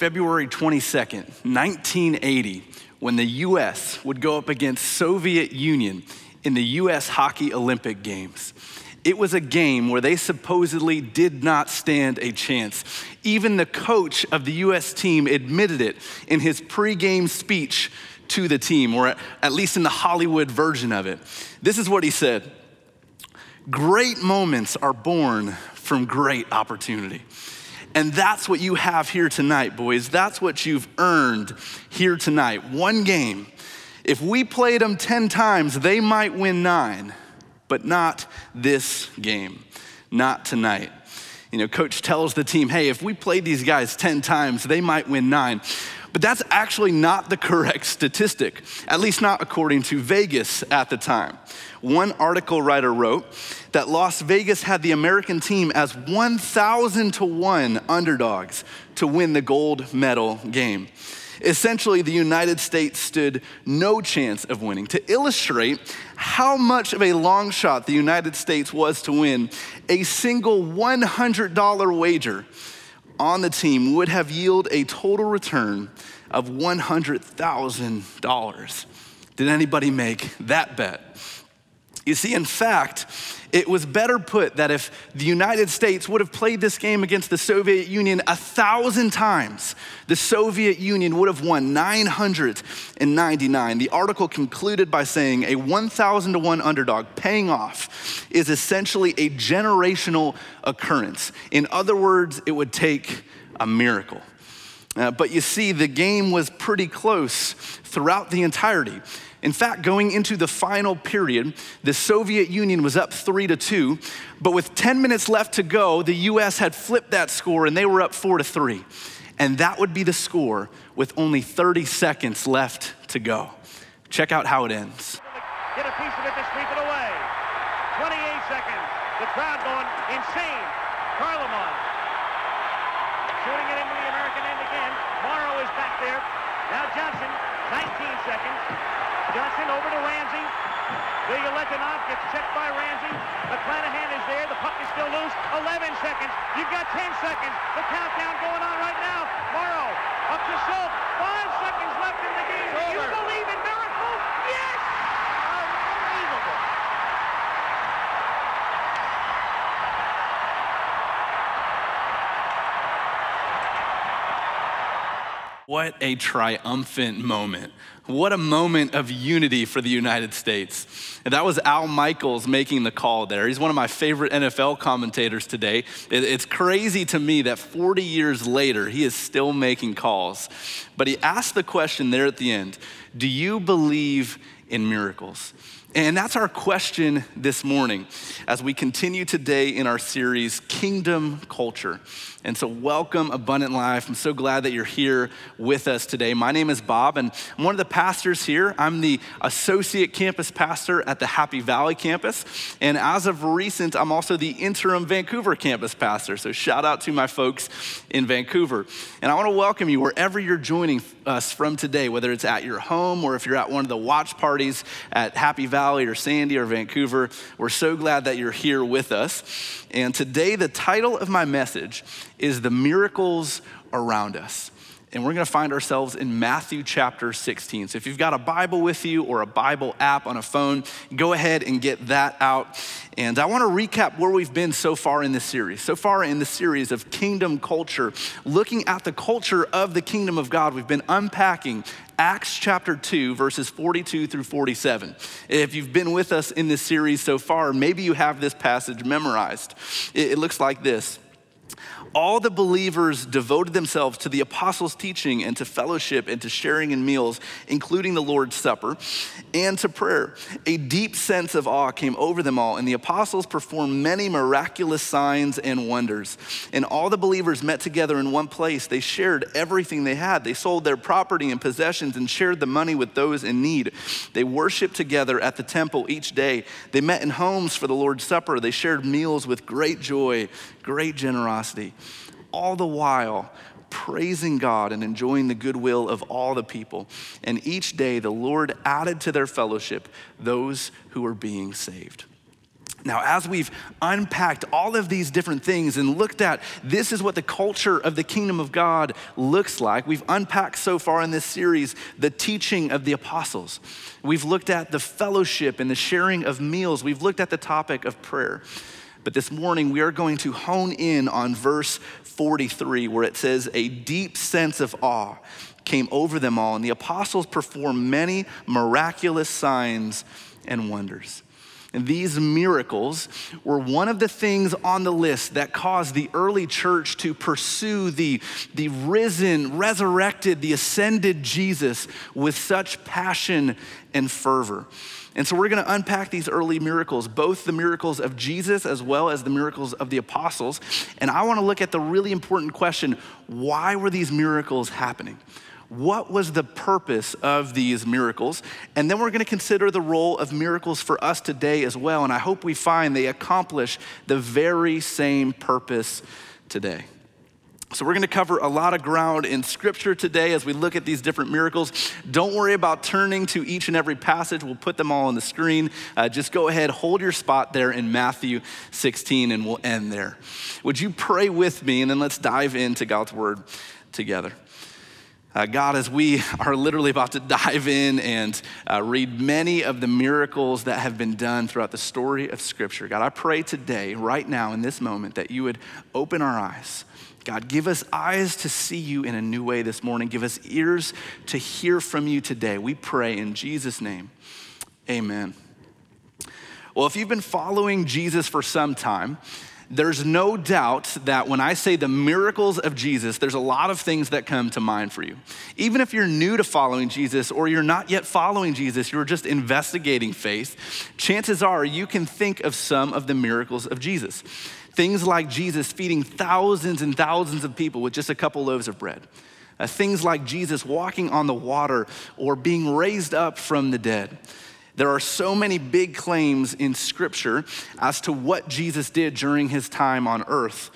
February 22nd, 1980, when the US would go up against Soviet Union in the US Hockey Olympic Games. It was a game where they supposedly did not stand a chance. Even the coach of the US team admitted it in his pregame speech to the team, or at least in the Hollywood version of it. This is what he said Great moments are born from great opportunity. And that's what you have here tonight, boys. That's what you've earned here tonight. One game. If we played them 10 times, they might win nine, but not this game, not tonight. You know, coach tells the team, hey, if we played these guys 10 times, they might win nine. But that's actually not the correct statistic, at least not according to Vegas at the time. One article writer wrote that Las Vegas had the American team as 1,000 to 1 underdogs to win the gold medal game. Essentially, the United States stood no chance of winning. To illustrate how much of a long shot the United States was to win, a single $100 wager on the team would have yielded a total return of $100,000. Did anybody make that bet? You see, in fact, it was better put that if the United States would have played this game against the Soviet Union a thousand times, the Soviet Union would have won 999. The article concluded by saying a 1,000 to 1 underdog paying off is essentially a generational occurrence. In other words, it would take a miracle. Uh, but you see, the game was pretty close throughout the entirety. In fact, going into the final period, the Soviet Union was up three to two, but with 10 minutes left to go, the US had flipped that score and they were up four to three. And that would be the score with only 30 seconds left to go. Check out how it ends. Get a piece of it to sweep it away. 28 seconds. The crowd going insane. Kharlamov shooting it into the American end again. Morrow is back there. Now Johnson, 19 seconds. Johnson over to Ramsey. Bilyaletdinov gets checked by Ramsey. McClanahan is there. The puck is still loose. 11 seconds. You've got 10 seconds. The countdown going on right now. Morrow up to Schultz. Five seconds left in the game. Do you believe in miracles? Yes! What a triumphant moment. What a moment of unity for the United States. And that was Al Michaels making the call there. He's one of my favorite NFL commentators today. It's crazy to me that 40 years later, he is still making calls. But he asked the question there at the end Do you believe in miracles? And that's our question this morning as we continue today in our series, Kingdom Culture. And so, welcome, Abundant Life. I'm so glad that you're here with us today. My name is Bob, and I'm one of the pastors here. I'm the associate campus pastor at the Happy Valley campus. And as of recent, I'm also the interim Vancouver campus pastor. So, shout out to my folks in Vancouver. And I want to welcome you wherever you're joining us from today, whether it's at your home or if you're at one of the watch parties at Happy Valley or Sandy or Vancouver. We're so glad that you're here with us. And today, the title of my message is The Miracles Around Us. And we're going to find ourselves in Matthew chapter 16. So if you've got a Bible with you or a Bible app on a phone, go ahead and get that out. And I want to recap where we've been so far in this series. So far in the series of kingdom culture, looking at the culture of the kingdom of God, we've been unpacking Acts chapter 2, verses 42 through 47. If you've been with us in this series so far, maybe you have this passage memorized. It, looks like this all the believers devoted themselves to the apostles' teaching and to fellowship and to sharing in meals, including the Lord's Supper, and to prayer. A deep sense of awe came over them all, and the apostles performed many miraculous signs and wonders. And all the believers met together in one place. They shared everything they had. They sold their property and possessions and shared the money with those in need. They worshiped together at the temple each day. They met in homes for the Lord's Supper. They shared meals with great joy, great generosity all the while praising God and enjoying the goodwill of all the people. And each day the Lord added to their fellowship those who were being saved. Now, as we've unpacked all of these different things and looked at this is what the culture of the kingdom of God looks like, we've unpacked so far in this series the teaching of the apostles. We've looked at the fellowship and the sharing of meals. We've looked at the topic of prayer. But this morning, we are going to hone in on verse 43, where it says, A deep sense of awe came over them all, and the apostles performed many miraculous signs and wonders. And these miracles were one of the things on the list that caused the early church to pursue the, the risen, resurrected, the ascended Jesus with such passion and fervor. And so we're going to unpack these early miracles, both the miracles of Jesus as well as the miracles of the apostles. And I want to look at the really important question why were these miracles happening? what was the purpose of these miracles? And then we're going to consider the role of miracles for us today as well. And I hope we find they accomplish the very same purpose today. So, we're going to cover a lot of ground in Scripture today as we look at these different miracles. Don't worry about turning to each and every passage, we'll put them all on the screen. Uh, just go ahead, hold your spot there in Matthew 16, and we'll end there. Would you pray with me, and then let's dive into God's Word together. Uh, God, as we are literally about to dive in and uh, read many of the miracles that have been done throughout the story of Scripture, God, I pray today, right now, in this moment, that you would open our eyes. God, give us eyes to see you in a new way this morning. Give us ears to hear from you today. We pray in Jesus' name. Amen. Well, if you've been following Jesus for some time, there's no doubt that when I say the miracles of Jesus, there's a lot of things that come to mind for you. Even if you're new to following Jesus or you're not yet following Jesus, you're just investigating faith, chances are you can think of some of the miracles of Jesus. Things like Jesus feeding thousands and thousands of people with just a couple loaves of bread. Uh, things like Jesus walking on the water or being raised up from the dead. There are so many big claims in Scripture as to what Jesus did during his time on earth.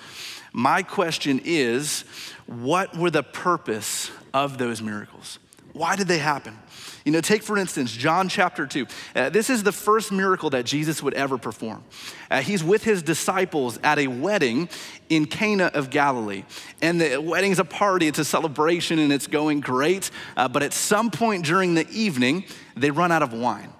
My question is what were the purpose of those miracles? Why did they happen? You know, take for instance John chapter 2. Uh, this is the first miracle that Jesus would ever perform. Uh, he's with his disciples at a wedding in Cana of Galilee. And the wedding's a party, it's a celebration, and it's going great. Uh, but at some point during the evening, they run out of wine.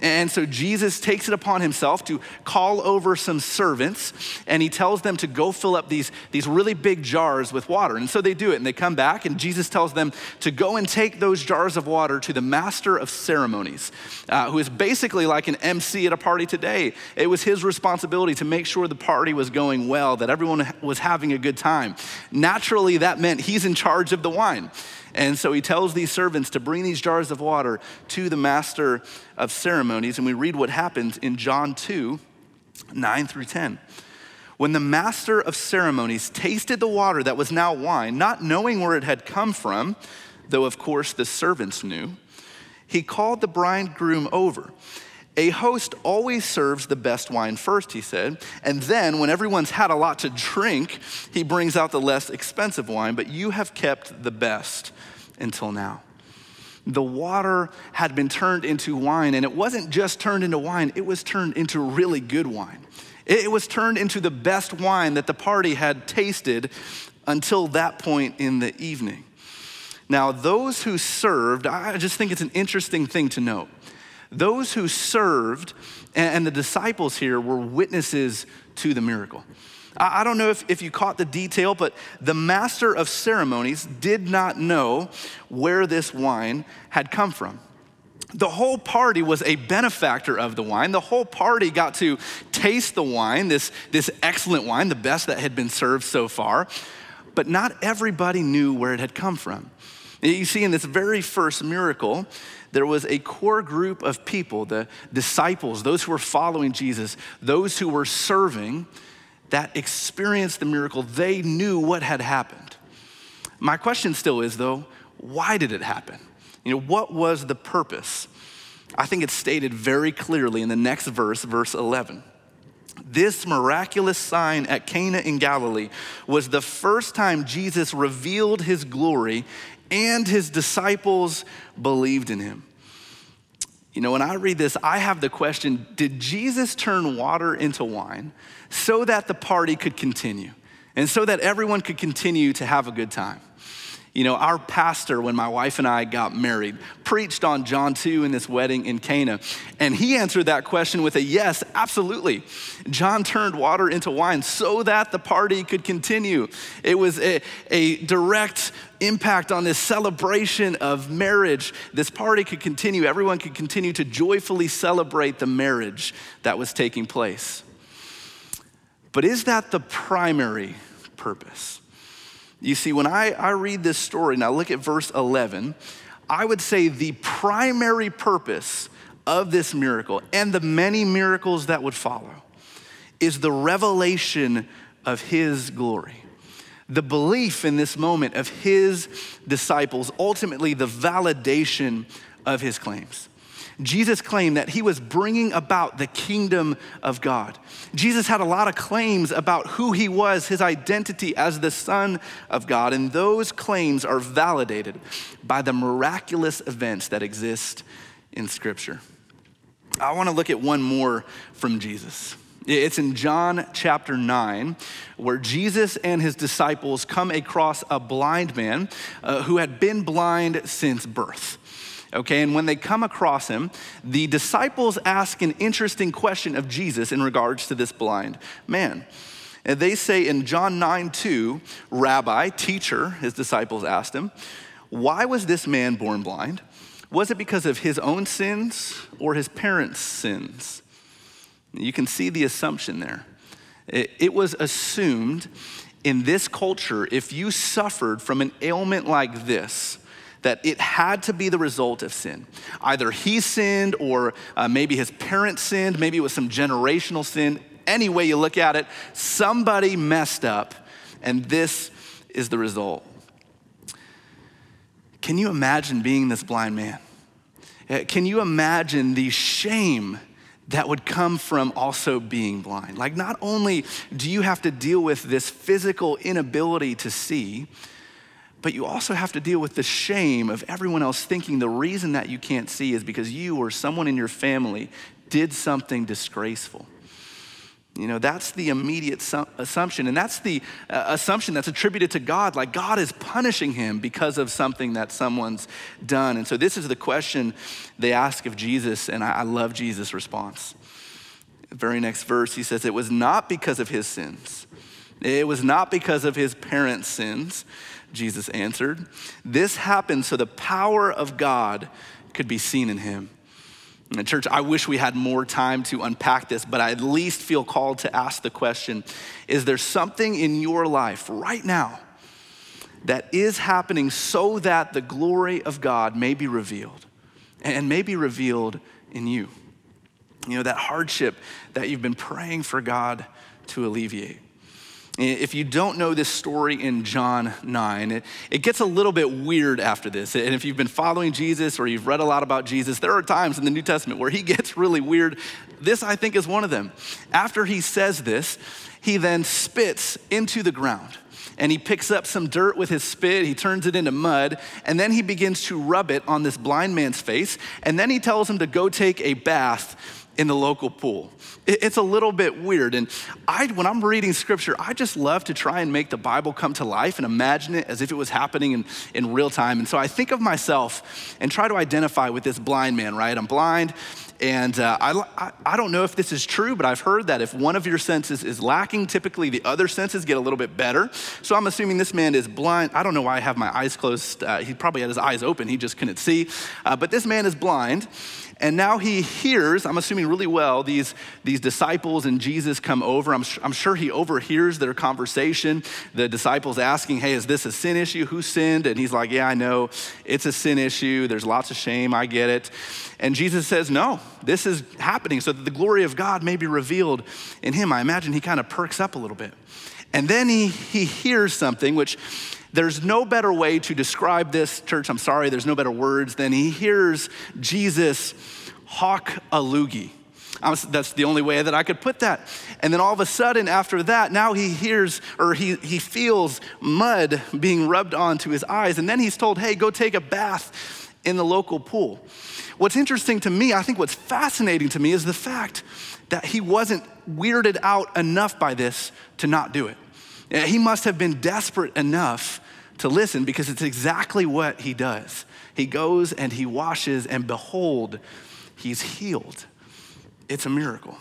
And so Jesus takes it upon himself to call over some servants and he tells them to go fill up these, these really big jars with water. And so they do it and they come back and Jesus tells them to go and take those jars of water to the master of ceremonies, uh, who is basically like an MC at a party today. It was his responsibility to make sure the party was going well, that everyone was having a good time. Naturally, that meant he's in charge of the wine. And so he tells these servants to bring these jars of water to the master of ceremonies. And we read what happens in John 2 9 through 10. When the master of ceremonies tasted the water that was now wine, not knowing where it had come from, though of course the servants knew, he called the bridegroom over. A host always serves the best wine first, he said, and then when everyone's had a lot to drink, he brings out the less expensive wine, but you have kept the best until now. The water had been turned into wine, and it wasn't just turned into wine, it was turned into really good wine. It was turned into the best wine that the party had tasted until that point in the evening. Now, those who served, I just think it's an interesting thing to note. Those who served, and the disciples here were witnesses to the miracle. I don't know if, if you caught the detail, but the master of ceremonies did not know where this wine had come from. The whole party was a benefactor of the wine. The whole party got to taste the wine, this, this excellent wine, the best that had been served so far. But not everybody knew where it had come from. You see, in this very first miracle, there was a core group of people, the disciples, those who were following Jesus, those who were serving that experienced the miracle, they knew what had happened. My question still is, though, why did it happen? You know, what was the purpose? I think it's stated very clearly in the next verse, verse 11. This miraculous sign at Cana in Galilee was the first time Jesus revealed his glory and his disciples believed in him. You know, when I read this, I have the question Did Jesus turn water into wine so that the party could continue and so that everyone could continue to have a good time? You know, our pastor, when my wife and I got married, preached on John 2 in this wedding in Cana. And he answered that question with a yes, absolutely. John turned water into wine so that the party could continue. It was a, a direct impact on this celebration of marriage. This party could continue. Everyone could continue to joyfully celebrate the marriage that was taking place. But is that the primary purpose? You see, when I, I read this story, now look at verse 11, I would say the primary purpose of this miracle and the many miracles that would follow is the revelation of his glory. The belief in this moment of his disciples, ultimately, the validation of his claims. Jesus claimed that he was bringing about the kingdom of God. Jesus had a lot of claims about who he was, his identity as the Son of God, and those claims are validated by the miraculous events that exist in Scripture. I want to look at one more from Jesus. It's in John chapter 9, where Jesus and his disciples come across a blind man uh, who had been blind since birth. Okay, and when they come across him, the disciples ask an interesting question of Jesus in regards to this blind man. And they say in John 9 2, Rabbi, teacher, his disciples asked him, Why was this man born blind? Was it because of his own sins or his parents' sins? You can see the assumption there. It, was assumed in this culture, if you suffered from an ailment like this, that it had to be the result of sin. Either he sinned, or uh, maybe his parents sinned, maybe it was some generational sin. Any way you look at it, somebody messed up, and this is the result. Can you imagine being this blind man? Uh, can you imagine the shame that would come from also being blind? Like, not only do you have to deal with this physical inability to see, but you also have to deal with the shame of everyone else thinking the reason that you can't see is because you or someone in your family did something disgraceful. You know, that's the immediate assumption. And that's the uh, assumption that's attributed to God, like God is punishing him because of something that someone's done. And so, this is the question they ask of Jesus, and I, I love Jesus' response. The very next verse, he says, It was not because of his sins, it was not because of his parents' sins Jesus answered. This happened so the power of God could be seen in him. And church, I wish we had more time to unpack this, but I at least feel called to ask the question Is there something in your life right now that is happening so that the glory of God may be revealed and may be revealed in you? You know, that hardship that you've been praying for God to alleviate. If you don't know this story in John 9, it, it, gets a little bit weird after this. And if you've been following Jesus or you've read a lot about Jesus, there are times in the New Testament where he gets really weird. This, I think, is one of them. After he says this, he then spits into the ground and he picks up some dirt with his spit, he turns it into mud, and then he begins to rub it on this blind man's face. And then he tells him to go take a bath in the local pool. It's a little bit weird. And I, when I'm reading scripture, I just love to try and make the Bible come to life and imagine it as if it was happening in, in real time. And so I think of myself and try to identify with this blind man, right? I'm blind. And uh, I, I don't know if this is true, but I've heard that if one of your senses is lacking, typically the other senses get a little bit better. So I'm assuming this man is blind. I don't know why I have my eyes closed. Uh, he probably had his eyes open, he just couldn't see. Uh, but this man is blind. And now he hears, I'm assuming really well, these, these disciples and Jesus come over. I'm, I'm sure he overhears their conversation. The disciples asking, Hey, is this a sin issue? Who sinned? And he's like, Yeah, I know. It's a sin issue. There's lots of shame. I get it. And Jesus says, No, this is happening so that the glory of God may be revealed in him. I imagine he kind of perks up a little bit. And then he, he hears something which there's no better way to describe this, church. I'm sorry, there's no better words than he hears Jesus hawk a loogie. That's the only way that I could put that. And then all of a sudden, after that, now he hears or he, he feels mud being rubbed onto his eyes. And then he's told, hey, go take a bath in the local pool. What's interesting to me, I think what's fascinating to me, is the fact that he wasn't weirded out enough by this to not do it. He must have been desperate enough to listen because it's exactly what he does. He goes and he washes, and behold, he's healed. It's a miracle.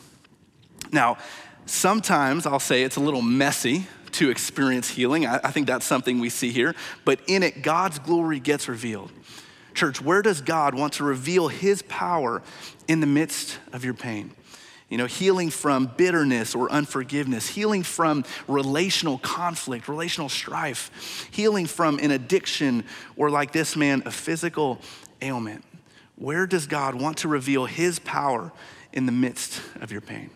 Now, sometimes I'll say it's a little messy to experience healing. I, I think that's something we see here, but in it, God's glory gets revealed. Church, where does God want to reveal his power in the midst of your pain? You know, healing from bitterness or unforgiveness, healing from relational conflict, relational strife, healing from an addiction or, like this man, a physical ailment. Where does God want to reveal his power in the midst of your pain?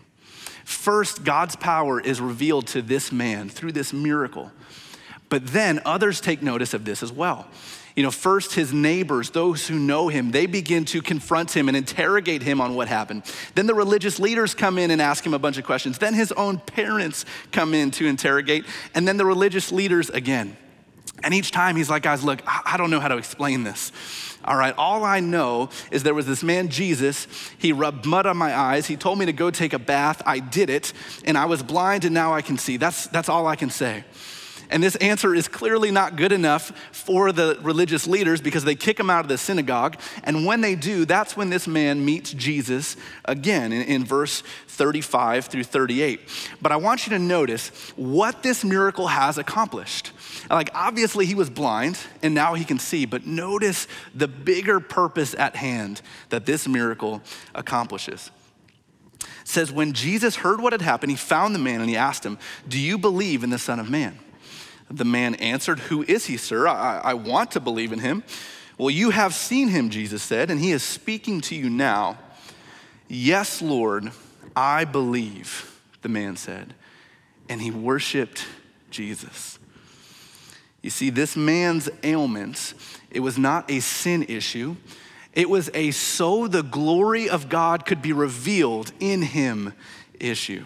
First, God's power is revealed to this man through this miracle. But then others take notice of this as well. You know, first his neighbors, those who know him, they begin to confront him and interrogate him on what happened. Then the religious leaders come in and ask him a bunch of questions. Then his own parents come in to interrogate, and then the religious leaders again. And each time he's like, guys, look, I don't know how to explain this. All right, all I know is there was this man, Jesus. He rubbed mud on my eyes. He told me to go take a bath. I did it, and I was blind, and now I can see. That's, that's all I can say. And this answer is clearly not good enough for the religious leaders because they kick him out of the synagogue. And when they do, that's when this man meets Jesus again in, in verse 35 through 38. But I want you to notice what this miracle has accomplished. Like, obviously, he was blind and now he can see, but notice the bigger purpose at hand that this miracle accomplishes It says when Jesus heard what had happened, he found the man and he asked him, Do you believe in the Son of Man? The man answered, Who is he, sir? I, I want to believe in him. Well, you have seen him, Jesus said, and he is speaking to you now. Yes, Lord, I believe, the man said. And he worshiped Jesus. You see, this man's ailments, it was not a sin issue. It was a so the glory of God could be revealed in him issue.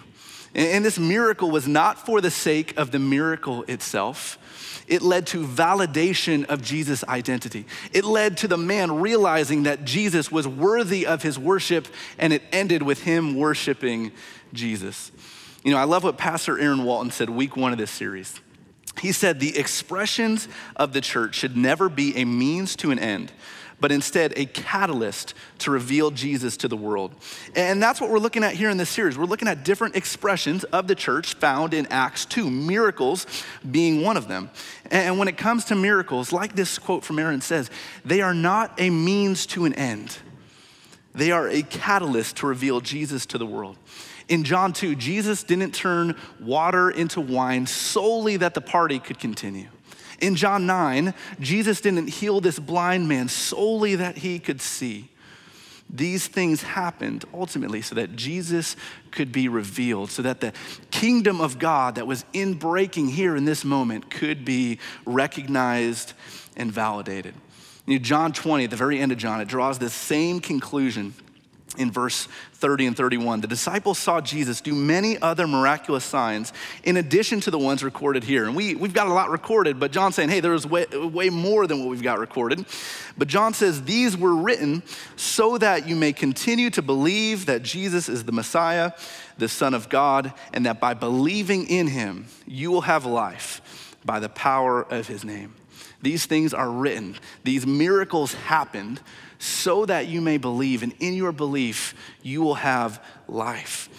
And this miracle was not for the sake of the miracle itself. It led to validation of Jesus' identity. It led to the man realizing that Jesus was worthy of his worship, and it ended with him worshiping Jesus. You know, I love what Pastor Aaron Walton said week one of this series. He said, The expressions of the church should never be a means to an end, but instead a catalyst to reveal Jesus to the world. And that's what we're looking at here in this series. We're looking at different expressions of the church found in Acts 2, miracles being one of them. And when it comes to miracles, like this quote from Aaron says, they are not a means to an end, they are a catalyst to reveal Jesus to the world. In John 2, Jesus didn't turn water into wine solely that the party could continue. In John 9, Jesus didn't heal this blind man solely that he could see. These things happened ultimately so that Jesus could be revealed, so that the kingdom of God that was in breaking here in this moment could be recognized and validated. You know, John 20, at the very end of John, it draws the same conclusion in verse 30 and 31. The disciples saw Jesus do many other miraculous signs in addition to the ones recorded here. And we, we've got a lot recorded, but John's saying, hey, there's way, way more than what we've got recorded. But John says, these were written so that you may continue to believe that Jesus is the Messiah, the Son of God, and that by believing in him, you will have life by the power of his name. These things are written, these miracles happened so that you may believe, and in your belief, you will have life.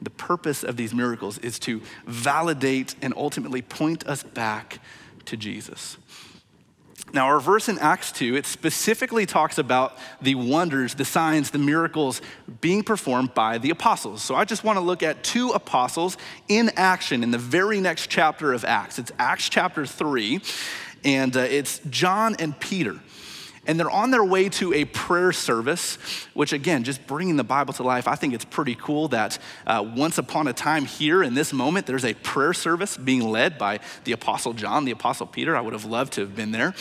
The purpose of these miracles is to validate and ultimately point us back to Jesus. Now, our verse in Acts 2, it specifically talks about the wonders, the signs, the miracles being performed by the apostles. So I just want to look at two apostles in action in the very next chapter of Acts. It's Acts chapter 3, and uh, it's John and Peter and they're on their way to a prayer service, which again, just bringing the Bible to life, I think it's pretty cool that uh, once upon a time here in this moment, there's a prayer service being led by the Apostle John, the Apostle Peter. I would have loved to have been there.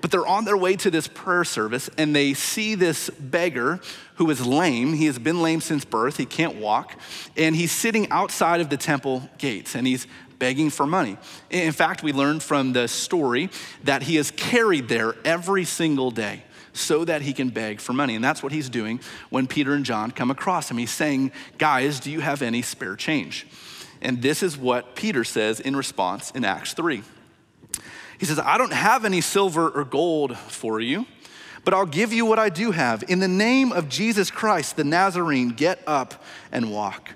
But they're on their way to this prayer service and they see this beggar who is lame. He has been lame since birth, he can't walk, and he's sitting outside of the temple gates and he's begging for money. In fact, we learned from the story that he is carried there every single day. so that he can beg for money. And that's what he's doing when Peter and John come across him. He's saying, Guys, do you have any spare change? And this is what Peter says in response in Acts 3. He says, I don't have any silver or gold for you, but I'll give you what I do have. In the name of Jesus Christ, the Nazarene, get up and walk.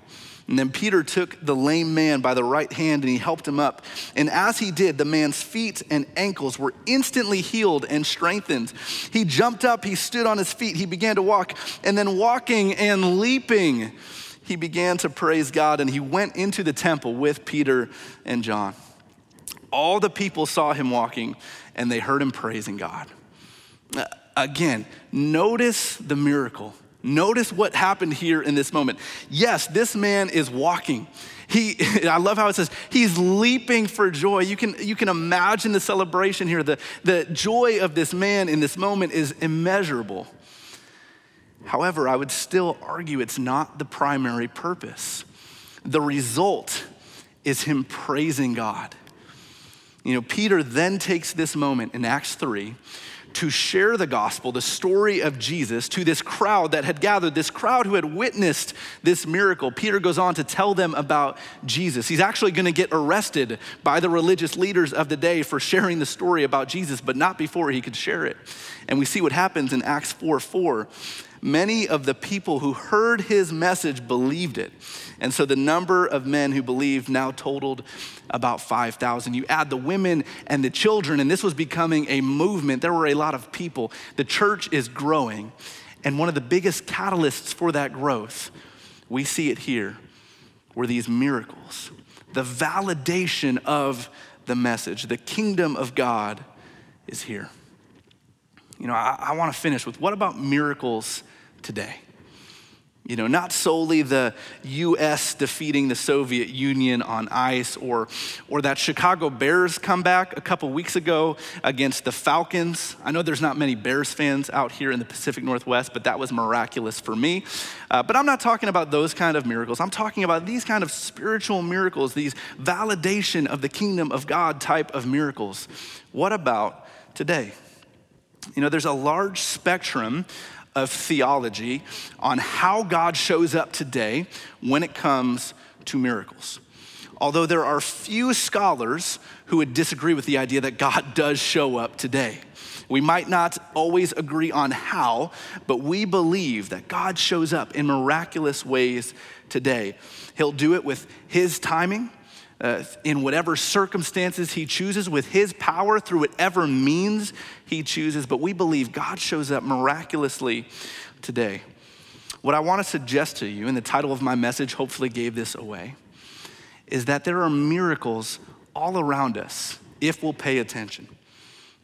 And then Peter took the lame man by the right hand and he helped him up. And as he did, the man's feet and ankles were instantly healed and strengthened. He jumped up, he stood on his feet, he began to walk, and then walking and leaping, he began to praise God and he went into the temple with Peter and John. All the people saw him walking and they heard him praising God. Again, notice the miracle. Notice what happened here in this moment. Yes, this man is walking. He, I love how it says he's leaping for joy. You can, you can imagine the celebration here. The, the joy of this man in this moment is immeasurable. However, I would still argue it's not the primary purpose. The result is him praising God. You know, Peter then takes this moment in Acts 3 to share the gospel, the story of Jesus, to this crowd that had gathered, this crowd who had witnessed this miracle. Peter goes on to tell them about Jesus. He's actually going to get arrested by the religious leaders of the day for sharing the story about Jesus, but not before he could share it. And we see what happens in Acts 4 4 many of the people who heard his message believed it. And so the number of men who believed now totaled about 5,000. You add the women and the children, and this was becoming a movement. There were a lot of people. The church is growing. And one of the biggest catalysts for that growth, we see it here, were these miracles. The validation of the message. The kingdom of God is here. You know, I, I want to finish with what about miracles today? You know, not solely the US defeating the Soviet Union on ice or, or that Chicago Bears comeback a couple weeks ago against the Falcons. I know there's not many Bears fans out here in the Pacific Northwest, but that was miraculous for me. Uh, but I'm not talking about those kind of miracles. I'm talking about these kind of spiritual miracles, these validation of the kingdom of God type of miracles. What about today? You know, there's a large spectrum of theology on how God shows up today when it comes to miracles. Although there are few scholars who would disagree with the idea that God does show up today. We might not always agree on how, but we believe that God shows up in miraculous ways today. He'll do it with His timing, uh, in whatever circumstances he chooses, with his power, through whatever means he chooses. But we believe God shows up miraculously today. What I want to suggest to you, and the title of my message hopefully gave this away, is that there are miracles all around us if we'll pay attention.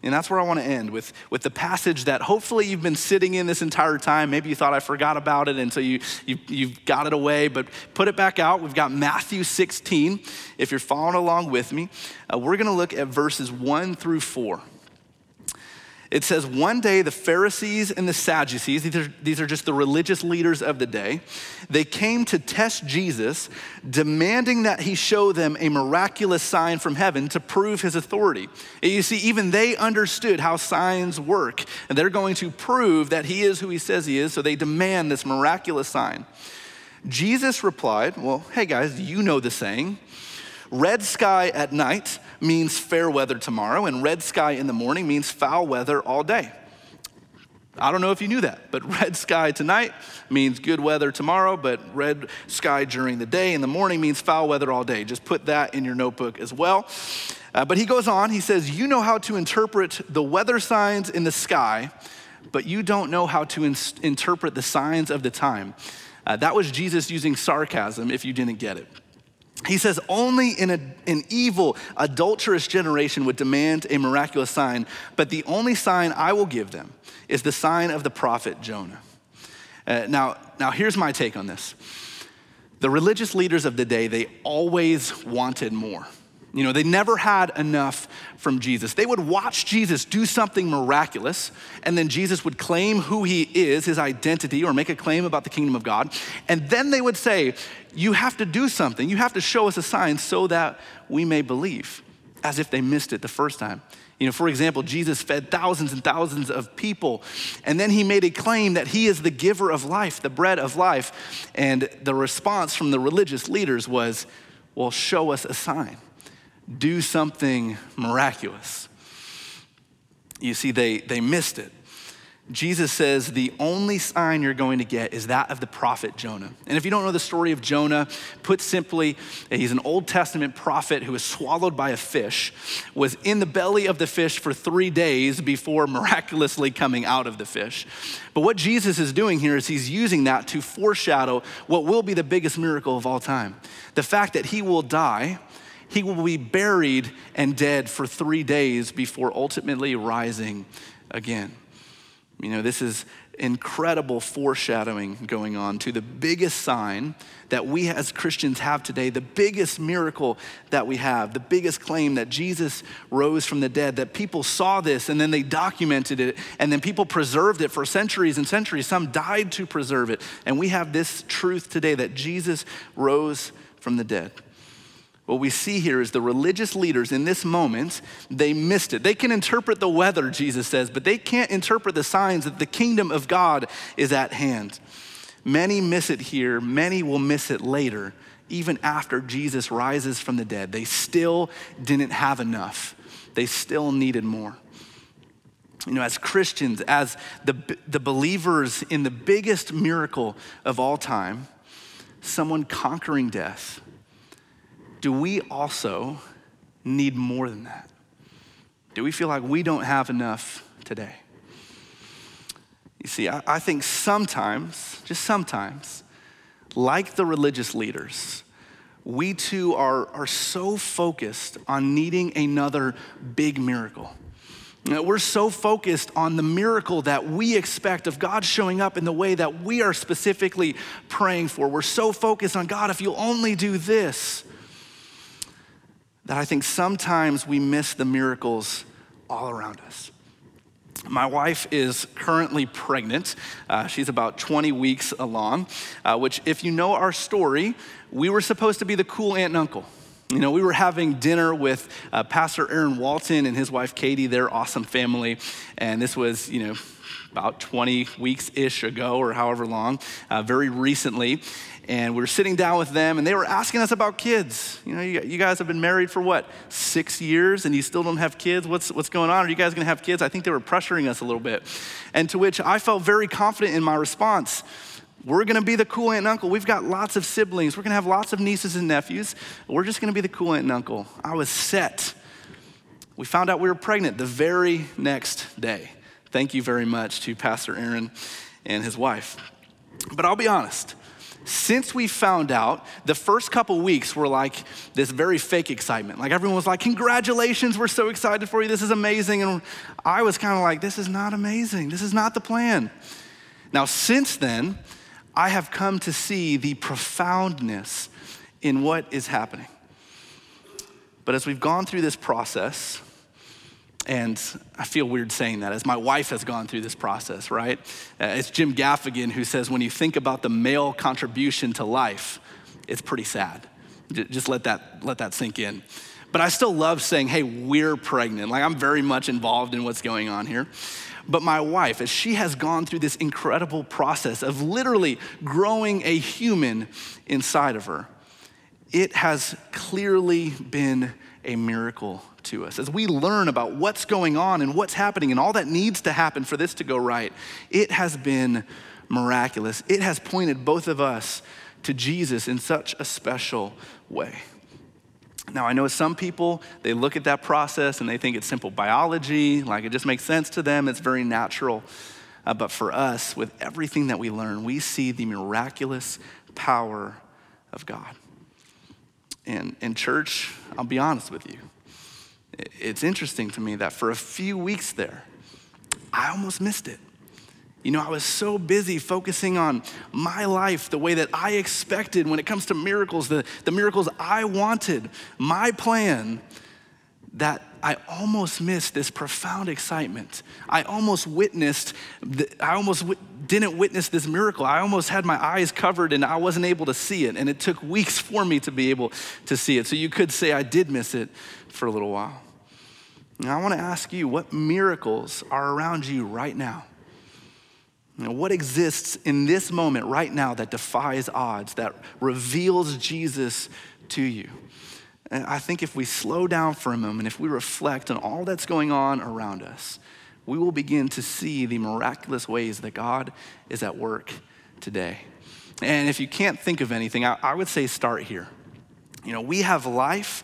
And that's where I want to end with, with the passage that hopefully you've been sitting in this entire time. Maybe you thought I forgot about it, and so you, you, you've got it away, but put it back out. We've got Matthew 16. If you're following along with me, uh, we're going to look at verses 1 through 4. It says, One day the Pharisees and the Sadducees, these are, these are just the religious leaders of the day, they came to test Jesus, demanding that he show them a miraculous sign from heaven to prove his authority. And you see, even they understood how signs work, and they're going to prove that he is who he says he is, so they demand this miraculous sign. Jesus replied, Well, hey guys, you know the saying red sky at night means fair weather tomorrow, and red sky in the morning means foul weather all day. I don't know if you knew that, but red sky tonight means good weather tomorrow, but red sky during the day in the morning means foul weather all day. Just put that in your notebook as well. Uh, but he goes on, he says, You know how to interpret the weather signs in the sky, but you don't know how to in- interpret the signs of the time. Uh, that was Jesus using sarcasm if you didn't get it. He says, Only in a, an evil, adulterous generation would demand a miraculous sign, but the only sign I will give them is the sign of the prophet Jonah. Uh, now, now, here's my take on this. The religious leaders of the day, they always wanted more. You know, they never had enough from Jesus. They would watch Jesus do something miraculous, and then Jesus would claim who he is, his identity, or make a claim about the kingdom of God. And then they would say, You have to do something. You have to show us a sign so that we may believe, as if they missed it the first time. You know, for example, Jesus fed thousands and thousands of people, and then he made a claim that he is the giver of life, the bread of life. And the response from the religious leaders was, Well, show us a sign, do something miraculous. You see, they, they missed it. Jesus says the only sign you're going to get is that of the prophet Jonah. And if you don't know the story of Jonah, put simply, he's an Old Testament prophet who was swallowed by a fish, was in the belly of the fish for three days before miraculously coming out of the fish. But what Jesus is doing here is he's using that to foreshadow what will be the biggest miracle of all time the fact that he will die. He will be buried and dead for three days before ultimately rising again. You know, this is incredible foreshadowing going on to the biggest sign that we as Christians have today, the biggest miracle that we have, the biggest claim that Jesus rose from the dead, that people saw this and then they documented it, and then people preserved it for centuries and centuries. Some died to preserve it. And we have this truth today that Jesus rose from the dead. What we see here is the religious leaders in this moment, they missed it. They can interpret the weather, Jesus says, but they can't interpret the signs that the kingdom of God is at hand. Many miss it here, many will miss it later, even after Jesus rises from the dead. They still didn't have enough, they still needed more. You know, as Christians, as the, the believers in the biggest miracle of all time, someone conquering death do we also need more than that? Do we feel like we don't have enough today? You see, I, I think sometimes, just sometimes, like the religious leaders, we too are, are so focused on needing another big miracle. We're so focused on the miracle that we expect of God showing up in the way that we are specifically praying for. We're so focused on God, if you'll only do this that I think sometimes we miss the miracles all around us. My wife is currently pregnant. Uh, she's about 20 weeks along, uh, which, if you know our story, we were supposed to be the cool aunt and uncle. You know, we were having dinner with uh, Pastor Aaron Walton and his wife Katie, their awesome family, and this was, you know, about 20 weeks ish ago or however long, uh, very recently. And we were sitting down with them and they were asking us about kids. You know you, guys have been married for what six years and you still don't have kids? What's, what's going on? Are you guys going to have kids? I think they were pressuring us a little bit. And to which i felt very confident in my response we're going to be the cool aunt and uncle. We've got lots of siblings. We're going to have lots of nieces and nephews. We're just going to be the cool aunt and uncle. I was set. We found out we were pregnant the very next day. Thank you very much to pastor aaron and his wife. But i'll be honest since we found out, the first couple weeks were like this very fake excitement. Like everyone was like, Congratulations, we're so excited for you, this is amazing. And I was kind of like, This is not amazing, this is not the plan. Now, since then, I have come to see the profoundness in what is happening. But as we've gone through this process, and I feel weird saying that as my wife has gone through this process, right? Uh, it's Jim Gaffigan who says when you think about the male contribution to life, it's pretty sad. Just let that, let that sink in. But I still love saying, hey, we're pregnant. Like I'm very much involved in what's going on here. But my wife, as she has gone through this incredible process of literally growing a human inside of her, it has clearly been a miracle to us. As we learn about what's going on and what's happening and all that needs to happen for this to go right, it has been miraculous. It has pointed both of us to Jesus in such a special way. Now, I know some people, they look at that process and they think it's simple biology, like it just makes sense to them, it's very natural. Uh, but for us, with everything that we learn, we see the miraculous power of God. And in church, I'll be honest with you, it's interesting to me that for a few weeks there, I almost missed it. You know, I was so busy focusing on my life the way that I expected when it comes to miracles, the, the miracles I wanted, my plan, that I almost missed this profound excitement. I almost witnessed, the, I almost w- didn't witness this miracle. I almost had my eyes covered and I wasn't able to see it. And it took weeks for me to be able to see it. So you could say I did miss it for a little while. Now, I want to ask you what miracles are around you right now? Know, what exists in this moment right now that defies odds, that reveals Jesus to you? And I think if we slow down for a moment, if we reflect on all that's going on around us, we will begin to see the miraculous ways that God is at work today. And if you can't think of anything, I, I would say start here. You know, we have life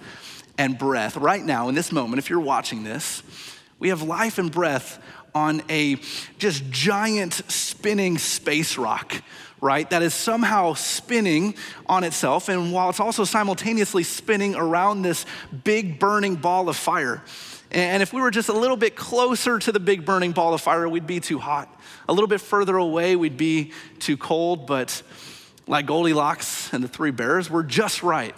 and breath right now in this moment. If you're watching this, we have life and breath on a just giant spinning space rock, right? That is somehow spinning on itself. And while it's also simultaneously spinning around this big burning ball of fire. And if we were just a little bit closer to the big burning ball of fire, we'd be too hot. A little bit further away, we'd be too cold. But like Goldilocks and the three bears, we're just right.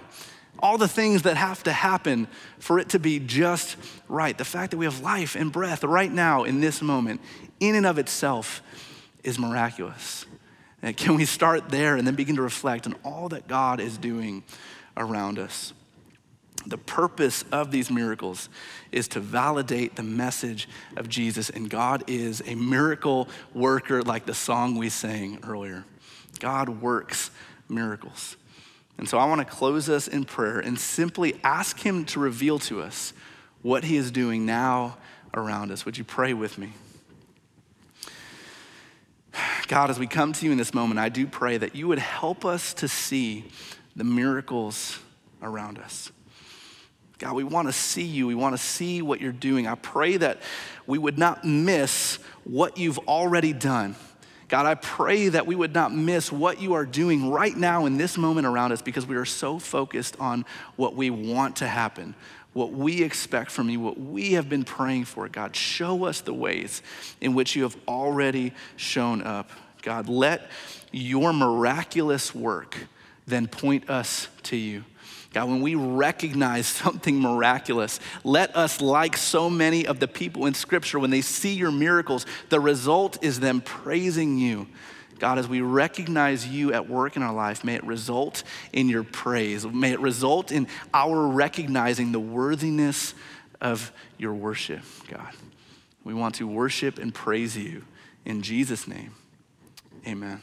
All the things that have to happen for it to be just right. The fact that we have life and breath right now in this moment, in and of itself, is miraculous. And can we start there and then begin to reflect on all that God is doing around us? The purpose of these miracles is to validate the message of Jesus, and God is a miracle worker, like the song we sang earlier. God works miracles. And so I want to close us in prayer and simply ask Him to reveal to us what He is doing now around us. Would you pray with me? God, as we come to you in this moment, I do pray that you would help us to see the miracles around us. God, we want to see you. We want to see what you're doing. I pray that we would not miss what you've already done. God, I pray that we would not miss what you are doing right now in this moment around us because we are so focused on what we want to happen, what we expect from you, what we have been praying for. God, show us the ways in which you have already shown up. God, let your miraculous work then point us to you. God, when we recognize something miraculous, let us, like so many of the people in Scripture, when they see your miracles, the result is them praising you. God, as we recognize you at work in our life, may it result in your praise. May it result in our recognizing the worthiness of your worship, God. We want to worship and praise you in Jesus' name. Amen.